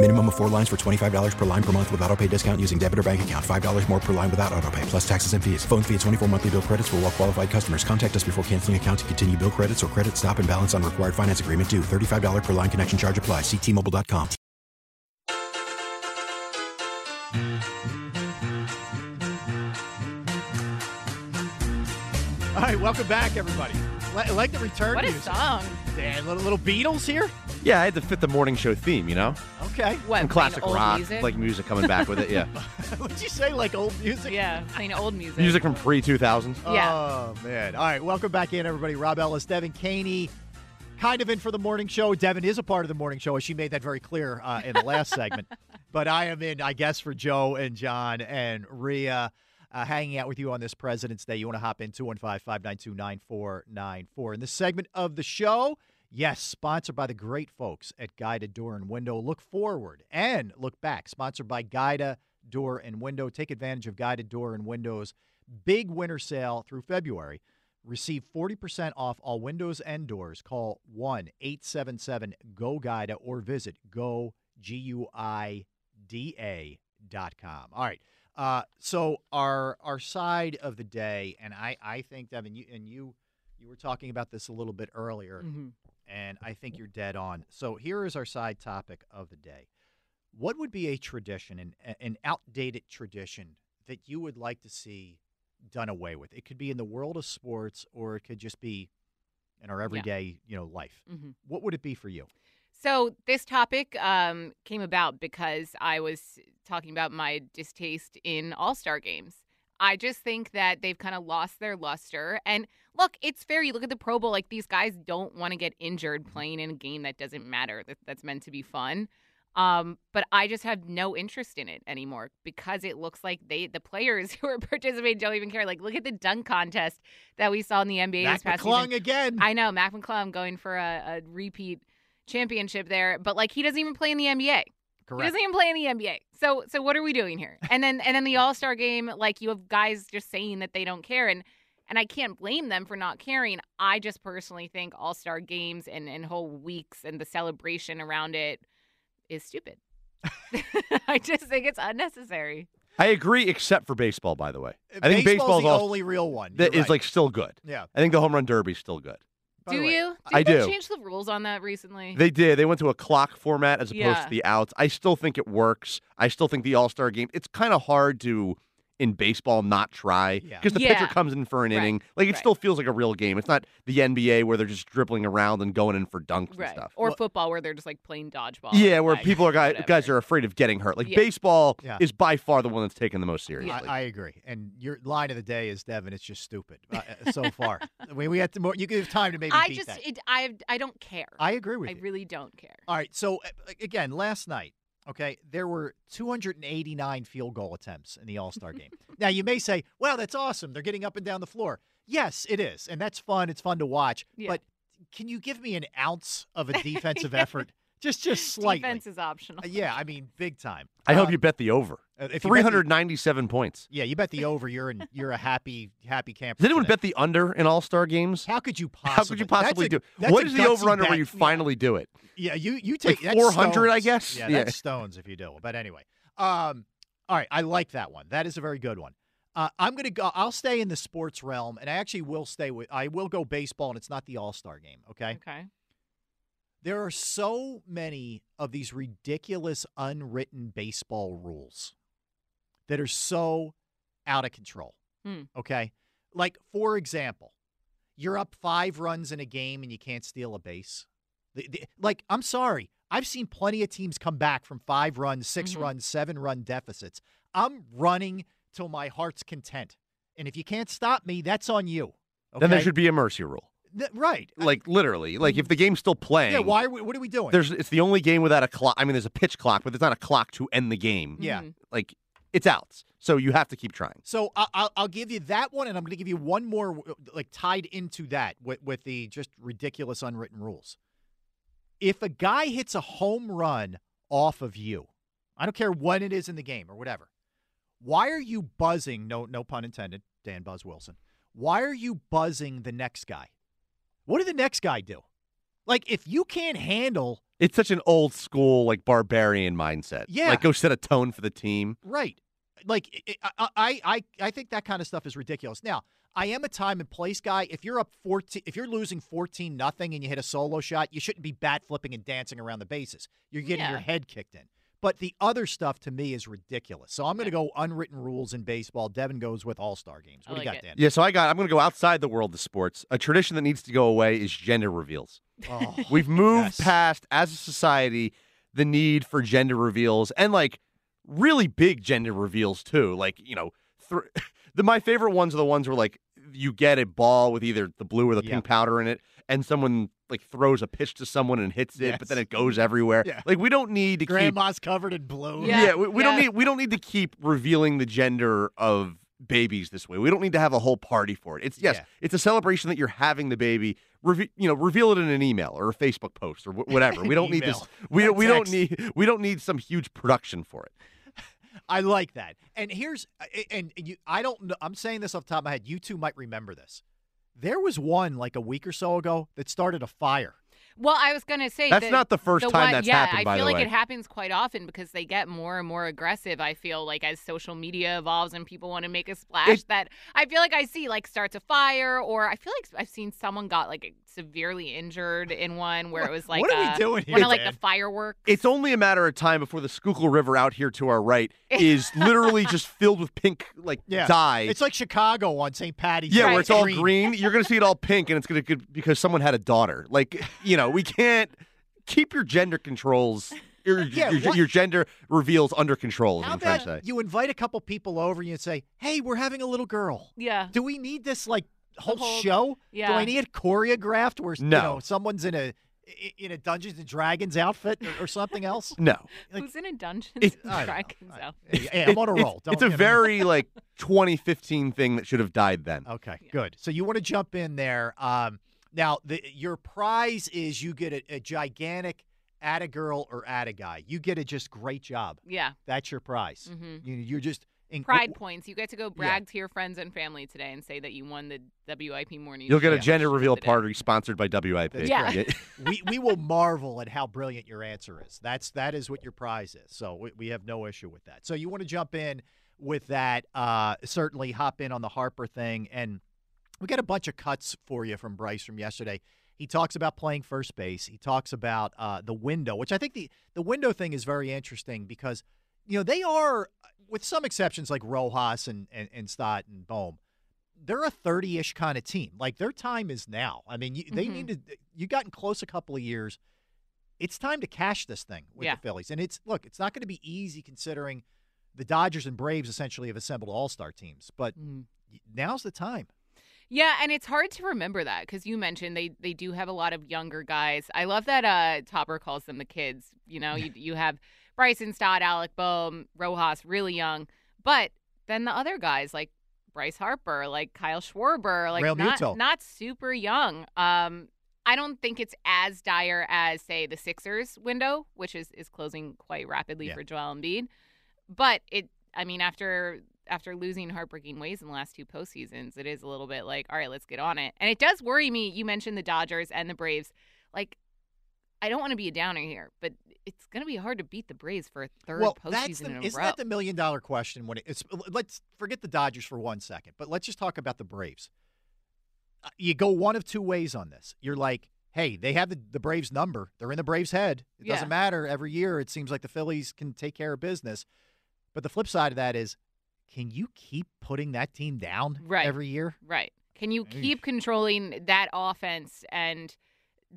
Minimum of four lines for $25 per line per month with auto pay discount using debit or bank account. $5 more per line without auto pay, plus taxes and fees. Phone fee at 24 monthly bill credits for all well qualified customers. Contact us before canceling account to continue bill credits or credit stop and balance on required finance agreement due. $35 per line connection charge apply. Ctmobile.com. All right, welcome back, everybody. I like the return What a music. song. Yeah, little, little Beatles here. Yeah, I had to fit the morning show theme, you know? Okay. What? Some classic old rock, music? like music coming back with it, yeah. Would you say like old music? yeah, playing old music. music from pre 2000s. Yeah. Oh man! All right, welcome back in, everybody. Rob Ellis, Devan Kaney, kind of in for the morning show. Devan is a part of the morning show, as she made that very clear uh, in the last segment. But I am in, I guess, for Joe and John and Rhea. Uh, hanging out with you on this President's Day. You want to hop in 215 592 9494. In this segment of the show, yes, sponsored by the great folks at Guida Door and Window. Look forward and look back. Sponsored by Guida Door and Window. Take advantage of Guida Door and Windows big winter sale through February. Receive 40% off all windows and doors. Call 1 877 GO GUIDA or visit go, G U I D A dot com. All right. Uh, so our our side of the day, and I, I think Devan, you and you you were talking about this a little bit earlier, Mhm. And I think you're dead on. So here is our side topic of the day. What would be a tradition, an, an outdated tradition that you would like to see done away with? It could be in the world of sports, or it could just be in our everyday, you know, life. Mhm. What would it be for you? So this topic um, came about because I was talking about my distaste in All Star games. I just think that they've kind of lost their luster. And look, it's fair. You look at the Pro Bowl, like these guys don't want to get injured playing in a game that doesn't matter, that, that's meant to be fun. Um, but I just have no interest in it anymore because it looks like they, the players who are participating, don't even care. Like, look at the dunk contest that we saw in the NBA Mac this past McClung season. again. I know Mac McClung going for a, a repeat championship there, but like he doesn't even play in the NBA. He doesn't even play in the NBA. So so what are we doing here? And then and then the All Star game, like you have guys just saying that they don't care, and and I can't blame them for not caring. I just personally think All Star games and and whole weeks and the celebration around it is stupid. I just think it's unnecessary. I agree, except for baseball, by the way. Uh, I think Baseball's baseball's the also, only real one. that You're is right. like still good. yeah. I think the home run derby is still good. By do you? Did I they do. change the rules on that recently? They did. They went to a clock format as opposed Yeah. to the outs. I still think it works. I still think the All Star game. It's kind of hard to in baseball not try Yeah. because the Yeah. pitcher comes in for an Right. inning. Like it Right. still feels like a real game. It's not the NBA where they're just dribbling around and going in for dunks and stuff. Or Well- football where they're just like playing dodgeball. Yeah, where people are guys, guys are afraid of getting hurt. Like Yeah. baseball Yeah. is by far the one that's taken the most seriously. I agree. And your line of the day is Devan. It's just stupid uh, uh, so far. I mean, we had to more. You give time to maybe I beat just that. it, I I don't care. I agree with I you. I really don't care. All right. So uh, again, last night, okay, there were 289 field goal attempts in the All Star game. now you may say, "Well, that's awesome. They're getting up and down the floor." Yes, it is, and that's fun. It's fun to watch. Yeah. But can you give me an ounce of a defensive effort? Just, just slightly. Defense is optional. Uh, yeah, I mean, big time. I hope Um, you bet the over. uh, if you bet the- Three hundred ninety-seven points. Yeah, you bet the over. You're in. You're a happy, happy camper. Does anyone today. bet the under in All Star games? How could you possibly? How could you possibly a- do? that's What the over/under where you finally do it? Yeah, you you take Like that's 400, I guess? Yeah, Yeah. that's stones if you do. It. But anyway, um, all right, I like that one. That is a very good one. Uh, I'm gonna go. I'll stay in the sports realm, and I actually will stay with. I will go baseball, and it's not the All Star game. Okay. Okay. There are so many of these ridiculous unwritten baseball rules that are so out of control. Hmm. Okay. Like, for example, you're up five runs in a game and you can't steal a base. The, the, like, I'm sorry. I've seen plenty of teams come back from five runs, 6 Mhm. runs, seven run deficits. I'm running till my heart's content. And if you can't stop me, that's on you. Okay? Then there should be a mercy rule. Th- right. Like literally, like if the game's still playing, Yeah, why are we, what are we doing? there's it's the only game without a clock. I mean, there's a pitch clock, but there's not a clock to end the game. Yeah. Mhm. Like it's outs, so you have to keep trying. So I- I'll, I'll give you that one, and I'm going to give you one more, like tied into that with, with the just ridiculous unwritten rules. If a guy hits a home run off of you, I don't care when it is in the game or whatever. Why are you buzzing? No, no pun intended. Dan Buzz Wilson. Why are you buzzing the next guy? What did the next guy do? Like, if you can't handle It's such an old school like barbarian mindset. Yeah. like go set a tone for the team. Right. Like I, I, I, I think that kind of stuff is ridiculous. Now, I am a time and place guy. If you're up fourteen, if you're losing fourteen nothing and you hit a solo shot, you shouldn't be bat flipping and dancing around the bases. You're getting Yeah. your head kicked in. But the other stuff to me is ridiculous. So I'm going to go unwritten rules in baseball. Devan goes with All Star games. I What do you like got, it. Dan? Yeah, so I got. I'm going to go outside the world of sports. A tradition that needs to go away is gender reveals. Oh, We've moved yes. past, as a society, the need for gender reveals and like really big gender reveals too. Like you know, th- the my favorite ones are the ones where like you get a ball with either the blue or the Yep. pink powder in it, and someone like throws a pitch to someone and hits it, Yes. but then it goes everywhere. Yeah. Like we don't need to keep Grandma's covered in blue. yeah, Yeah, we, we don't need we don't need to keep revealing the gender of babies this way. We don't need to have a whole party for it. It's yes, Yeah. it's a celebration that you're having the baby. Reve- you know, reveal it in an email or a Facebook post or wh- whatever. We don't need this. We don't. We don't need. We don't need some huge production for it. I like that. And here's and you I don't know I'm saying this off the top of my head. You two might remember this. There was one like a week or so ago that started a fire. Well, I was gonna say That's the- not the first the time one- that's yeah, happened, I by feel the like way. it happens quite often because they get more and more aggressive. I feel like as social media evolves and people want to make a splash, It- that I feel like I see like starts a fire, or I feel like I've seen someone got like severely injured in one where it was like what are we uh, doing here, one of like Dan? the fireworks. It's only a matter of time before the Schuylkill River out here to our right is literally just filled with pink like Yeah. dye. It's like Chicago on St. Patty's Yeah, Day. where it's all Green. green. You're going to see it all pink, and it's going to because someone had a daughter. Like, you know, we can't keep your gender controls, your, Yeah, your, your gender reveals under control. How what I'm trying about you invite a couple people over and you say, "Hey, we're having a little girl. yeah, Do we need this like whole, whole- show? Do. I need it choreographed where you No. know someone's in a i- in a Dungeons and Dragons outfit or, or something else?" No, like- who's in a dungeon? It- I. Dragons I- out. Hey, I'm on a It's- roll. Don't It's a you know? very like 2015 thing that should have died then. Okay, good. So you want to jump in there. Um, now, the, your prize is you get a, a gigantic at a girl or at a guy. You get a just great job. Yeah, That's your prize. Mhm. You, you're just in, pride points. You get to go brag to your friends and family today and say that you won the WIP morning. You'll get a gender reveal party sponsored by WIP. That's Yeah. great. we we will marvel at how brilliant your answer is. That's that is what your prize is. So we, we have no issue with that. So you want to jump in with that? Uh, certainly hop in on the Harper thing, and we got a bunch of cuts for you from Bryce from yesterday. He talks about playing first base. He talks about uh, the window, which I think the the window thing is very interesting because you know they are, with some exceptions like Rojas and and, and Stott and Bohm, they're a 30-ish kind of team. Like their time is now. I mean, you, they Mhm. need to. You gotten close a couple of years. It's time to cash this thing with Yeah. the Phillies, and it's look. It's not going to be easy considering the Dodgers and Braves essentially have assembled all-star teams, but Mm. now's the time. Yeah, and it's hard to remember that because you mentioned they they do have a lot of younger guys. I love that uh Topper calls them the kids. You know, you you have Bryson Stott, Alec Bohm, Rojas, really young, but then the other guys like Bryce Harper, like Kyle Schwarber, like Real not Muto. not super young. Um, I don't think it's as dire as say the Sixers window, which is is closing quite rapidly Yeah. for Joel Embiid. But it, I mean, after after losing heartbreaking ways in the last two postseasons, it is a little bit like, all right, let's get on it. And it does worry me. You mentioned the Dodgers and the Braves. Like, I don't want to be a downer here, but it's going to be hard to beat the Braves for a third well, postseason that's the, in a isn't row. that the million dollar question? When it, it's let's forget the Dodgers for one second, but let's just talk about the Braves. Uh, You go one of two ways on this. You're like, hey, they have the, the Braves number. They're in the Braves' head. It Yeah. doesn't matter. Every year, it seems like the Phillies can take care of business. But the flip side of that is, can you keep putting that team down Right. every year? right. Can you keep controlling that offense and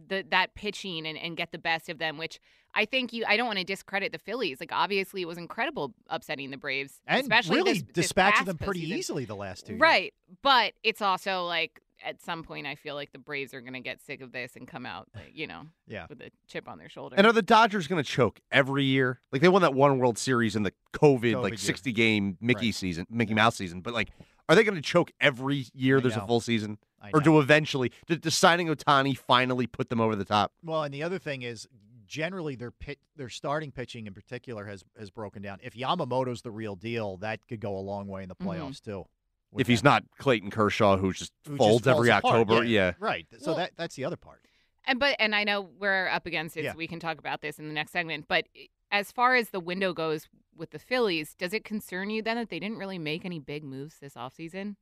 the that pitching and, and get the best of them? Which I think you. I don't want to discredit the Phillies. Like obviously, it was incredible upsetting the Braves, and especially really this, this dispatching past them pretty postseason. easily the last two. years. Right, but it's also like at some point, I feel like the Braves are going to get sick of this and come out, like, you know, Yeah. with a chip on their shoulder. And are the Dodgers going to choke every year? Like they won that one World Series in the COVID, COVID like year. 60 game Mickey Right. season, Mickey Mouse season. But like, are they going to choke every year I there's know. a full season? I Or know. do eventually, does, does signing Ohtani finally put them over the top? Well, and the other thing is, generally their pit, their starting pitching in particular has has broken down. If Yamamoto's the real deal, that could go a long way in the Mhm. playoffs too. With If he's not Clayton Kershaw, who just Who just folds every apart. October, yeah. right. So Well- that that's the other part. And but and I know we're up against it, Yeah. so we can talk about this in the next segment. But as far as the window goes with the Phillies, does it concern you then that they didn't really make any big moves this offseason?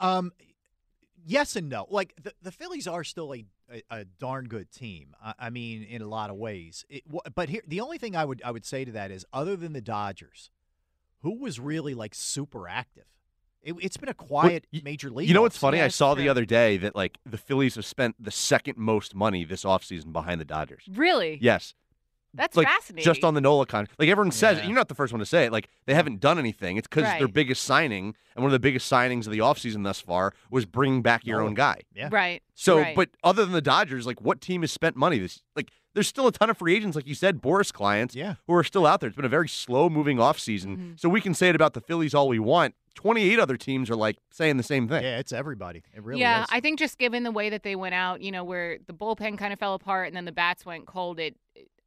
Um, yes and no. Like the, the Phillies are still a, a, a darn good team. I, I mean, in a lot of ways. It, wh- but here, the only thing I would I would say to that is, other than the Dodgers, who was really like super active? It, it's been a quiet y- major league. You know what's funny? Yeah, I it's saw the other day that like the Phillies have spent the second most money this offseason behind the Dodgers. Really? Yes. That's like fascinating. just on the Nola contract. Like everyone says, Yeah. you're not the first one to say it. Like they haven't done anything. It's because their biggest signing and one of the biggest signings of the offseason thus far was bringing back your Nola. own guy. Yeah. Right. So, right. but other than the Dodgers, like what team has spent money this? Like there's still a ton of free agents, like you said, Boras clients Yeah. who are still out there. It's been a very slow moving offseason. Mm-hmm. So we can say it about the Phillies all we want. 28 other teams are like saying the same thing. Yeah, it's everybody. It really yeah, is. I think just given the way that they went out, you know, where the bullpen kind of fell apart and then the bats went cold, it.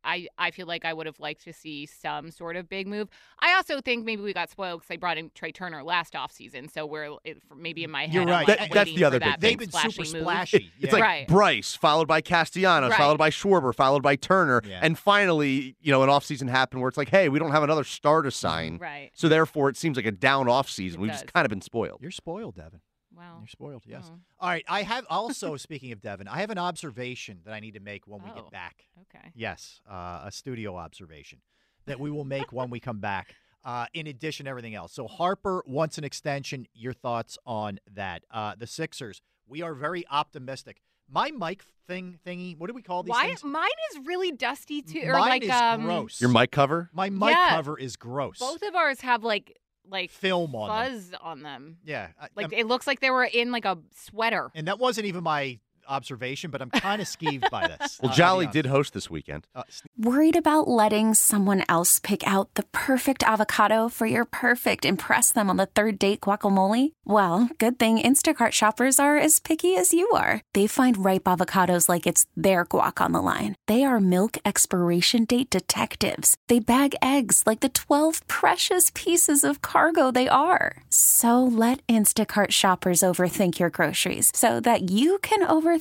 I, I feel like I would have liked to see some sort of big move. I also think maybe we got spoiled because they brought in Trea Turner last offseason, so we're it, maybe mm. in my head. You're I'm, right. like, That- that's the other that big thing. They've been super move. splashy. It's yeah. like Right. Bryce, followed by Castellanos, Right. followed by Schwarber, followed by Turner. Yeah. And finally, you know, an offseason happened where it's like, hey, we don't have another star to sign. Right. So therefore, it seems like a down offseason. It We've does. just kind of been spoiled. You're spoiled, Devan. Wow. You're spoiled. Yes. Oh. All right. I have also speaking of Devan, I have an observation that I need to make when we Oh. get back. Okay. Yes, uh, a studio observation that we will make when we come back. Uh, in addition to everything else, so Harper wants an extension. Your thoughts on that? Uh, the Sixers. We are very optimistic. My mic thing thingy. What do we call these Why things? mine is really dusty too, or Mine like is um, gross. Your mic cover? My mic Yeah. cover is gross. both of ours have like like Film on them. fuzz on them. Yeah. I- Like I'm- it looks like they were in like a sweater. and that wasn't even my observation, but I'm kind of skeeved by this. Well, I'll Jolly did host this weekend. Uh, Worried about letting someone else pick out the perfect avocado for your perfect impress them on the third date guacamole? Well, good thing Instacart shoppers are as picky as you are. They find ripe avocados like it's their guac on the line. They are milk expiration date detectives. They bag eggs like the 12 precious pieces of cargo they are. So let Instacart shoppers overthink your groceries so that you can overthink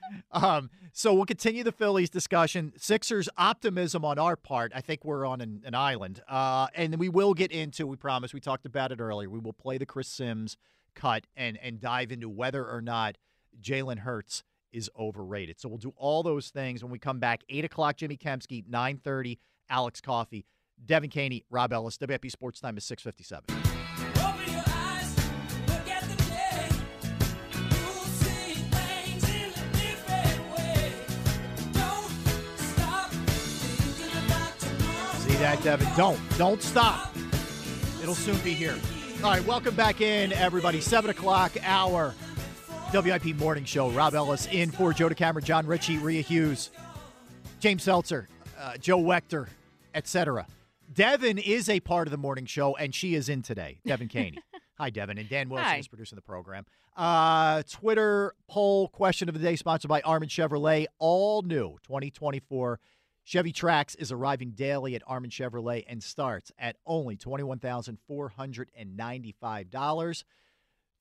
Um, so we'll continue the Phillies discussion. Sixers optimism on our part. I think we're on an, an island. Uh, and we will get into, we promise, we talked about it earlier. We will play the Chris Sims cut and, and dive into whether or not Jalen Hurts is overrated. So we'll do all those things when we come back. 8 o'clock, Jimmy Kempski, 9.30, Alex Coffey, Devan Kaney, Rob Ellis. WIP Sports Time is 657. That, Devan. Don't. Don't stop. It'll soon be here. All right, welcome back in, everybody. 7 o'clock hour. WIP Morning Show. Rob Ellis in for Joe DeCamara, Jon Ritchie, Rhea Hughes, James Seltzer, uh, Joe Wechter, etc. Devan is a part of the morning show, and she is in today. Devan Kaney. Hi, Devin. And Dan Wilson Hi. is producing the program. Uh, Twitter poll question of the day sponsored by Armin Chevrolet. All new 2024 Chevy Trax is arriving daily at Armin Chevrolet and starts at only $21,495.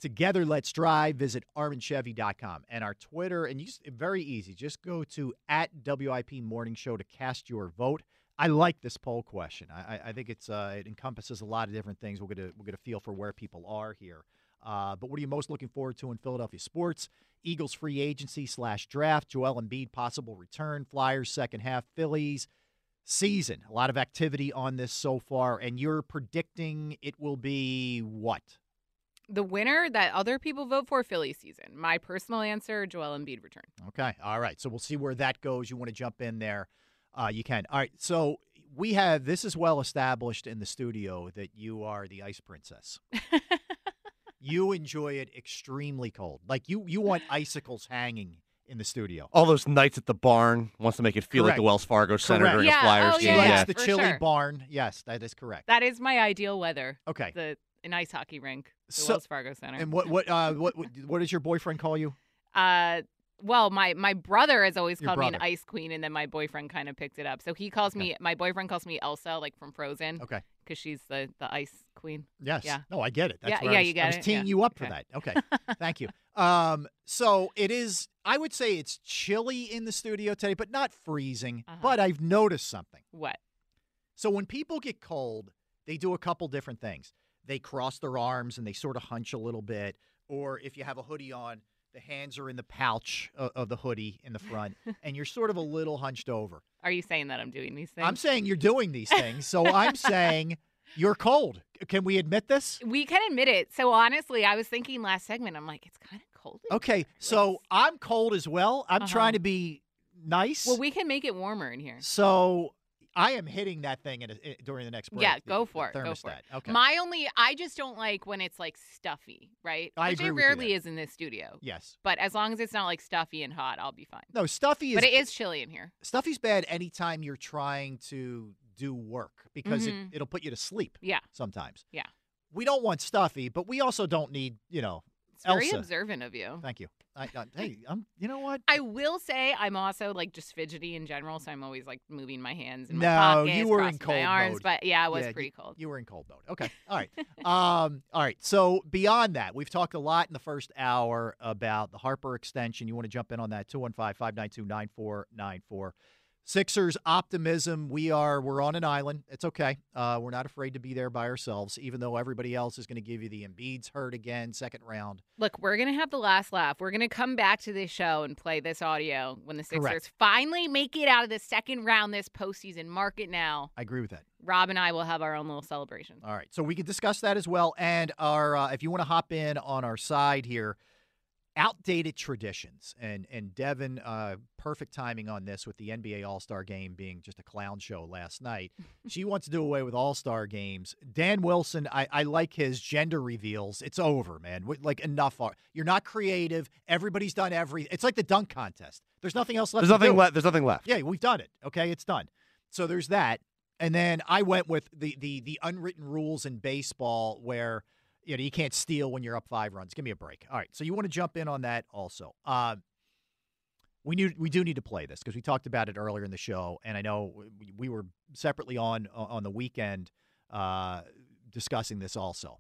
Together, let's drive. Visit ArminChevy.com. And our Twitter, and you very easy. Just go to at WIP Morning Show to cast your vote. I like this poll question. I, I- think it's uh, it encompasses a lot of different things. We're gonna we're gonna feel for where people are here. Uh, but what are you most looking forward to in Philadelphia sports? Eagles free agency slash draft. Joel Embiid possible return. Flyers second half. Phillies season. A lot of activity on this so far, and you're predicting it will be what? The winner that other people vote for, Philly season. My personal answer, Joel Embiid return. Okay. All right. So we'll see where that goes. You want to jump in there? Uh, you can. All right. So we have this is well established in the studio that you are the ice princess. you enjoy it extremely cold. Like you, you want icicles hanging in the studio. All those nights at the barn wants to make it feel like Correct. the Wells Fargo Center Correct. during Yeah, a Flyers oh, She game. yeah, likes the for chili sure. barn. Yes, that is correct. That is my ideal weather. okay. The an ice hockey rink, the So- Wells Fargo Center. And what what uh what what- what does your boyfriend call you? Uh, well, my my brother has always Your called me an ice queen, and then my boyfriend kind of picked it up. So he calls me. My boyfriend calls me Elsa, like from Frozen, Okay. because she's the the ice queen. Yes. Yeah. No, I get it. That's Yeah, where yeah, was, you I was it. teeing Yeah. you up for Okay. that. Okay. Thank you. Um, so it is. I would say it's chilly in the studio today, but not freezing. Uh-huh. But I've noticed something. What? So when people get cold, they do a couple different things. They cross their arms and they sort of hunch a little bit, or if you have a hoodie on, the hands are in the pouch of, of the hoodie in the front, and you're sort of a little hunched over. Are you saying that I'm doing these things? I'm saying you're doing these things, so I'm saying you're cold. Can we admit this? we can admit it. So honestly, I was thinking last segment. I'm like, it's kind of cold. in Okay, so I'm cold as well. I'm Uh-huh. trying to be nice. well, we can make it warmer in here. so I am hitting that thing in a, i- during the next break. Yeah, the- go the for it. Go for thermostat. it. Okay. My only, I just don't like when it's like stuffy, right? I Which agree it rarely is in this studio. yes. But as long as it's not like stuffy and hot, I'll be fine. No, stuffy is But it is chilly in here. stuffy's bad anytime you're trying to do work because Mhm. it, it'll put you to sleep Yeah. sometimes. Yeah. We don't want stuffy, but we also don't need, you know, It's very observant of you. thank you. I, I, hey, I'm, you know what? I will say I'm also like just fidgety in general, so I'm always like moving my hands in my No, pockets, you were in crossing my cold arms, mode. But yeah, it was Yeah, pretty you, cold. You were in cold mode. Okay. All right. um, all right. So beyond that, we've talked a lot in the first hour about the Harper extension. You want to jump in on that? 215 592 9494. Sixers optimism. We are we're on an island. It's okay. Uh, we're not afraid to be there by ourselves, even though everybody else is going to give you the Embiid's hurt again, second round. Look, we're gonna have the last laugh. We're gonna come back to this show and play this audio when the Sixers Correct. finally make it out of the second round this postseason. Mark it now. I agree with that. Rob and I will have our own little celebration. All right, so we can discuss that as well. And our, uh, if you want to hop in on our side here, outdated traditions. And and Devan, uh, perfect timing on this with the NBA All Star Game being just a clown show last night. she wants to do away with All Star games. Dan Wilson, I, I like his gender reveals. It's over, man. Wi- Like enough. Are, you're not creative. Everybody's done every. It's like the dunk contest. There's nothing else left. There's nothing left. There's nothing left. Yeah, we've done it. Okay, it's done. So there's that. And then I went with the the the unwritten rules in baseball where you know you can't steal when you're up five runs. Give me a break. All right. So you want to jump in on that also. Um, we knew we do need to play this because we talked about it earlier in the show, and I know we, we were separately on on the weekend uh, discussing this also.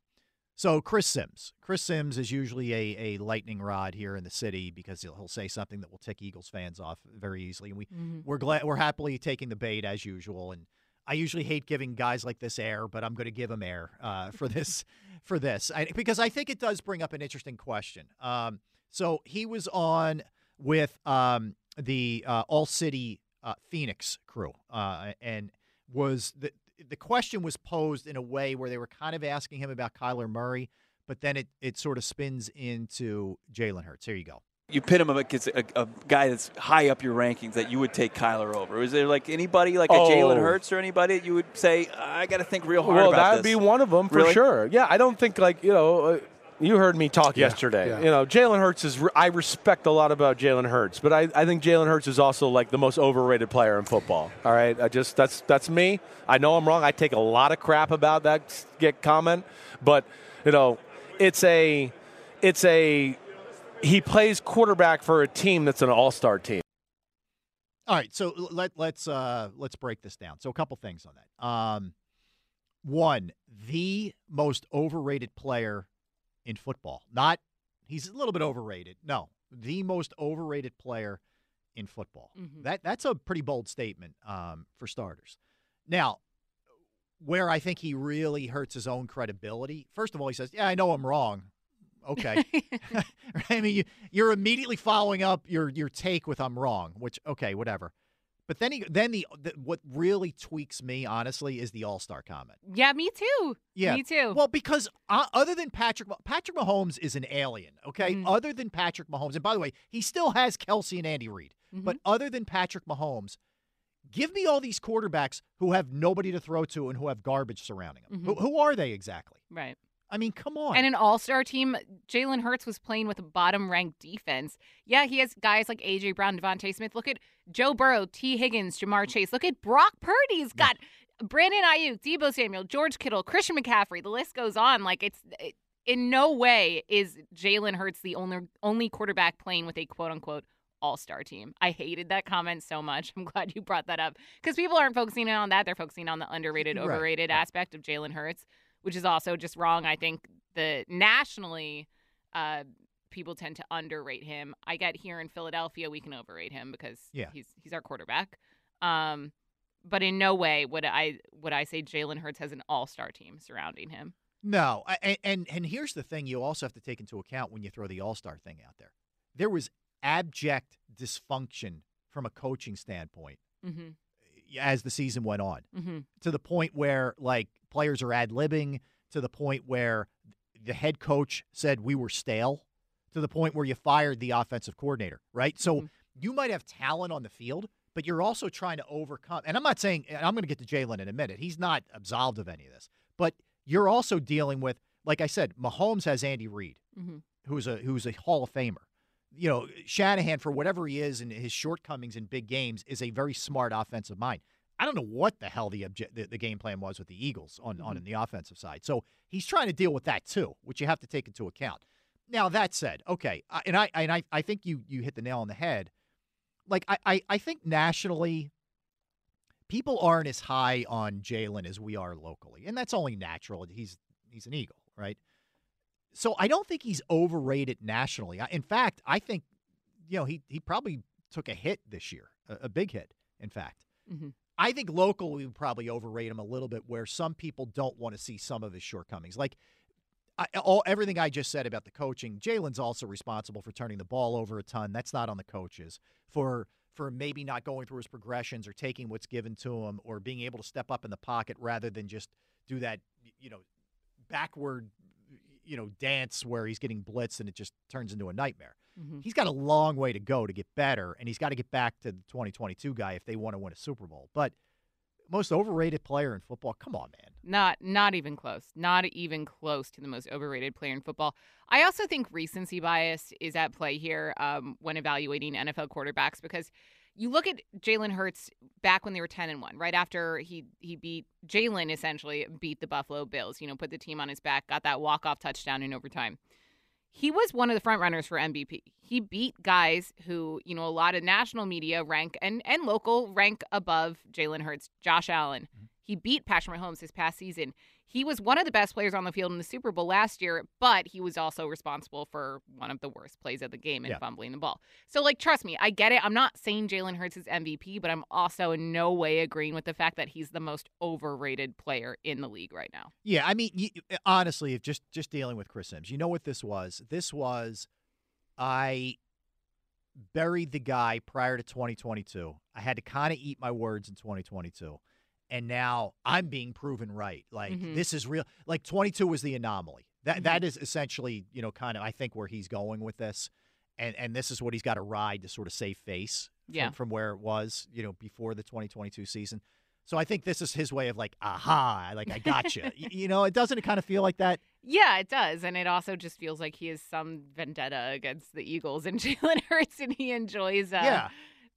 So Chris Sims, Chris Sims is usually a, a lightning rod here in the city because he'll, he'll say something that will tick Eagles fans off very easily, and we we're glad we're happily taking the bait as usual. And I usually hate giving guys like this air, but I'm going to give him air uh, for this for this I, because I think it does bring up an interesting question. Um, so he was on with um, the uh, All City uh, Phoenix crew, uh, and was the the question was posed in a way where they were kind of asking him about Kyler Murray, but then it it sort of spins into Jalen Hurts. Here you go. You pit him against a, a, guy that's high up your rankings that you would take Kyler over. Is there like anybody like a Oh. Jalen Hurts or anybody that you would say I got to think real hard well, about that'd this"? be one of them for Really? sure. Yeah, I don't think like you know. Uh, you heard me talk yesterday. yeah. You know, Jalen Hurts is. I respect a lot about Jalen Hurts, but I, I think Jalen Hurts is also like the most overrated player in football. All right, I just that's that's me. I know I'm wrong. I take a lot of crap about that get comment, but you know, it's a, it's a. He plays quarterback for a team that's an all-star team. All right, so l- let let's uh let's break this down. So a couple things on that. Um, one, the most overrated player in football. Not he's a little bit overrated. No, the most overrated player in football. Mhm. That that's a pretty bold statement um, for starters. Now, where I think he really hurts his own credibility. First of all, he says, "Yeah, I know I'm wrong." Okay, I mean, you, you're immediately following up your your take with "I'm wrong," which okay, whatever. But then he then the, the what really tweaks me honestly is the All Star comment. Yeah, me too. Yeah, Me too. Well, because uh, other than Patrick, Patrick Mahomes is an alien. Okay, Mhm. other than Patrick Mahomes, and by the way, he still has Kelce and Andy Reid. But Mm-hmm. other than Patrick Mahomes, give me all these quarterbacks who have nobody to throw to and who have garbage surrounding them. Who, Mhm. who are they exactly? right. I mean, come on. And an all star team, Jalen Hurts was playing with a bottom ranked defense. Yeah, he has guys like A.J. Brown, DeVonta Smith. Look at Joe Burrow, Tee Higgins, Ja'Marr mm. Chase. Look at Brock Purdy. He's got Brandon Aiyuk, Deebo Samuel, George Kittle, Christian McCaffrey. The list goes on. Like, it's it, in no way is Jalen Hurts the only, only quarterback playing with a quote unquote all star team. I hated that comment so much. I'm glad you brought that up because people aren't focusing on that. They're focusing on the underrated, overrated right. aspect of Jalen Hurts, which is also just wrong. I think the nationally, uh, people tend to underrate him. I get here in Philadelphia, we can overrate him because Yeah. he's he's our quarterback. Um, but in no way would I would I say Jalen Hurts has an all star team surrounding him. No, I- and, and here's the thing: you also have to take into account when you throw the All Star thing out there. There was abject dysfunction from a coaching standpoint Mm-hmm. As the season went on, Mm-hmm. to the point where like players are ad libbing, to the point where the head coach said we were stale, to the point where you fired the offensive coordinator. Right, so Mhm. you might have talent on the field. But you're also trying to overcome, and I'm not saying, and I'm going to get to Jalen in a minute. He's not absolved of any of this, but you're also dealing with, like I said, Mahomes has Andy Reid, Mm-hmm. who's a who's a Hall of Famer. You know, Shanahan, for whatever he is and his shortcomings in big games, is a very smart offensive mind. I don't know what the hell the obje- the, the game plan was with the Eagles on on mm-hmm. the offensive side. So he's trying to deal with that too, which you have to take into account. Now that said, okay, I- and I and I, I think you you hit the nail on the head. Like I, I, I think nationally, people aren't as high on Jalen as we are locally, and that's only natural. He's he's an Eagle, right? So I don't think he's overrated nationally. In fact, I think you know he he probably took a hit this year, a, a big hit. In fact, Mm-hmm. I think locally we probably overrate him a little bit, where some people don't want to see some of his shortcomings. Like I, all everything I just said about the coaching, Jalen's also responsible for turning the ball over a ton. That's not on the coaches for for maybe not going through his progressions or taking what's given to him or being able to step up in the pocket rather than just do that you know backward you know dance where he's getting blitzed and it just turns into a nightmare. Mm-hmm. He's got a long way to go to get better, and he's got to get back to the 2022 guy if they want to win a Super Bowl. But most overrated player in football, come on, man. Not not even close. Not even close to the most overrated player in football. I also think recency bias is at play here um, when evaluating NFL quarterbacks because you look at Jalen Hurts back when they were ten and one, right after he he beat Jalen essentially beat the Buffalo Bills. You know, put the team on his back, got that walk off touchdown in overtime. He was one of the front runners for MVP. He beat guys who, you know, a lot of national media rank and and local rank above Jalen Hurts, Josh Allen. Mm-hmm. He beat Patrick Mahomes this past season. He was one of the best players on the field in the Super Bowl last year, but he was also responsible for one of the worst plays of the game and Yeah. fumbling the ball. So, like, trust me, I get it. I'm not saying Jalen Hurts is MVP, but I'm also in no way agreeing with the fact that he's the most overrated player in the league right now. Yeah, I mean, you, honestly, if just just dealing with Chris Sims, you know what this was? This was I buried the guy prior to 2022. I had to kind of eat my words in 2022. And now I'm being proven right. Like Mhm. this is real. Like 22 was the anomaly. That Mhm. that is essentially, you know, kind of I think where he's going with this. and and this is what he's got to ride to sort of save face from, Yeah. from where it was, you know, before the 2022 season. So I think this is his way of like, aha, like I got you. you know, it doesn't it kind of feel like that? Yeah, it does. And it also just feels like he has some vendetta against the Eagles and Jalen Hurts, and he enjoys, uh, Yeah.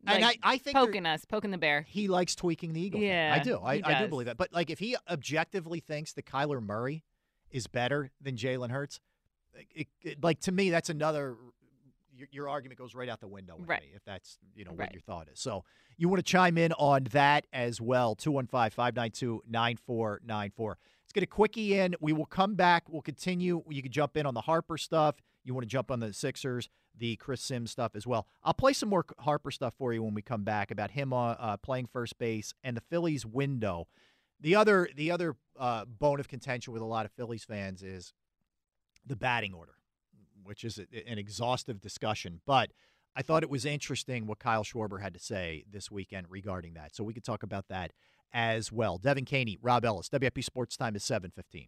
And I- I think poking us, poking the bear. He likes tweaking the Eagle. thing. Yeah, I do. I, I do believe that. But like, if he objectively thinks that Kyler Murray is better than Jalen Hurts, it, it- like to me, that's another. Your, your argument goes right out the window, with Right. me, if that's you know what Right. your thought is. So you want to chime in on that as well. 215-592-9494. Let's get a quickie in. We will come back. We'll continue. You can jump in on the Harper stuff. You want to jump on the Sixers, the Chris Sims stuff as well. I'll play some more Harper stuff for you when we come back about him uh, uh, playing first base and the Phillies window. The other the other uh, bone of contention with a lot of Phillies fans is the batting order, which is a, an exhaustive discussion. But I thought it was interesting what Kyle Schwarber had to say this weekend regarding that. So we could talk about that as well. Devan Kaney, Rob Ellis, WIP Sports Time is 715.